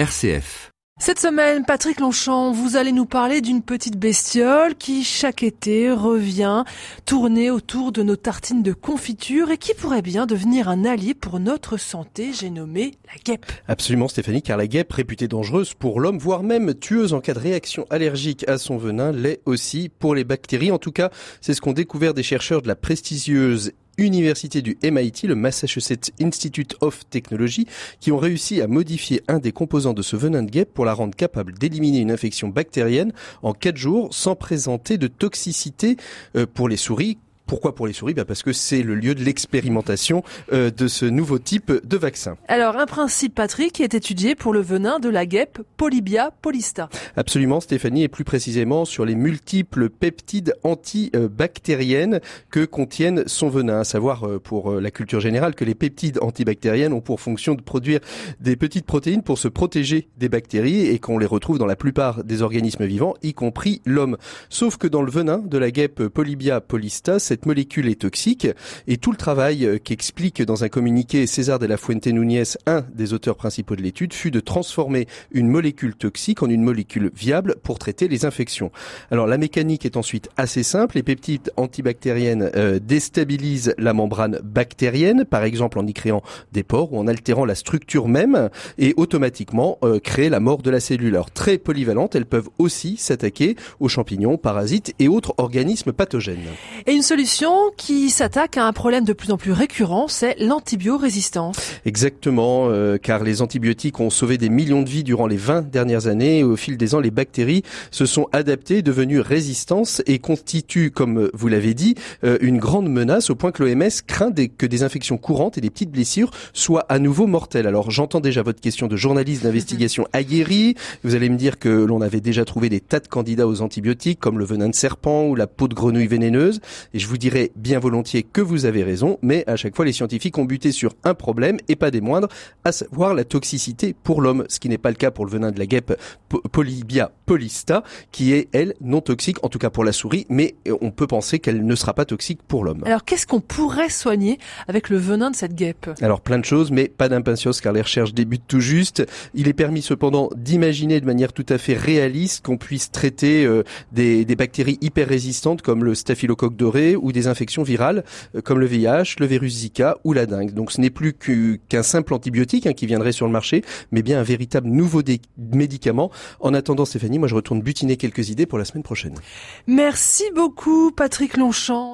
RCF. Cette semaine, Patrick Longchamp, vous allez nous parler d'une petite bestiole qui, chaque été, revient tourner autour de nos tartines de confiture et qui pourrait bien devenir un allié pour notre santé. J'ai nommé la guêpe. Absolument, Stéphanie, car la guêpe, réputée dangereuse pour l'homme, voire même tueuse en cas de réaction allergique à son venin, l'est aussi pour les bactéries. En tout cas, c'est ce qu'ont découvert des chercheurs de la prestigieuse université du MIT, le Massachusetts Institute of Technology, qui ont réussi à modifier un des composants de ce venin de guêpe pour la rendre capable d'éliminer une infection bactérienne en 4 jours sans présenter de toxicité euh, pour les souris pourquoi pour les souris? Bah Parce que c'est le lieu de l'expérimentation euh, de ce nouveau type de vaccin. Alors, un principe, Patrick, qui est étudié pour le venin de la guêpe Polybia polista. Absolument, Stéphanie, et plus précisément sur les multiples peptides antibactériennes que contiennent son venin. À savoir, euh, pour euh, la culture générale, que les peptides antibactériennes ont pour fonction de produire des petites protéines pour se protéger des bactéries et qu'on les retrouve dans la plupart des organismes vivants, y compris l'homme. Sauf que dans le venin de la guêpe Polybia polista, cette molécule est toxique et tout le travail euh, qu'explique dans un communiqué César de la Fuente Núñez, un des auteurs principaux de l'étude, fut de transformer une molécule toxique en une molécule viable pour traiter les infections. Alors la mécanique est ensuite assez simple. Les peptides antibactériennes euh, déstabilisent la membrane bactérienne, par exemple en y créant des pores ou en altérant la structure même, et automatiquement euh, créer la mort de la cellule. Alors très polyvalentes, elles peuvent aussi s'attaquer aux champignons, parasites et autres organismes pathogènes. Et une solution qui s'attaque à un problème de plus en plus récurrent, c'est l'antibiorésistance. Exactement, euh, car les antibiotiques ont sauvé des millions de vies durant les 20 dernières années. Et au fil des ans, les bactéries se sont adaptées, devenues résistantes et constituent, comme vous l'avez dit, euh, une grande menace au point que l'OMS craint que des infections courantes et des petites blessures soient à nouveau mortelles. Alors j'entends déjà votre question de journaliste d'investigation aguerri. Vous allez me dire que l'on avait déjà trouvé des tas de candidats aux antibiotiques comme le venin de serpent ou la peau de grenouille vénéneuse. Et je vous dirais bien volontiers que vous avez raison, mais à chaque fois les scientifiques ont buté sur un problème et pas des moindres, à savoir la toxicité pour l'homme, ce qui n'est pas le cas pour le venin de la guêpe Polybia polista, qui est elle non toxique, en tout cas pour la souris, mais on peut penser qu'elle ne sera pas toxique pour l'homme. Alors qu'est-ce qu'on pourrait soigner avec le venin de cette guêpe? Alors plein de choses, mais pas d'impatience car les recherches débutent tout juste. Il est permis cependant d'imaginer de manière tout à fait réaliste qu'on puisse traiter euh, des, des bactéries hyper résistantes comme le staphylocoque doré ou des infections virales euh, comme le VIH, le virus Zika ou la dengue. Donc ce n'est plus qu'un simple antibiotique hein, qui viendrait sur le marché, mais bien un véritable nouveau médicament. En attendant, Stéphanie, moi je retourne butiner quelques idées pour la semaine prochaine. Merci beaucoup, Patrick Longchamp.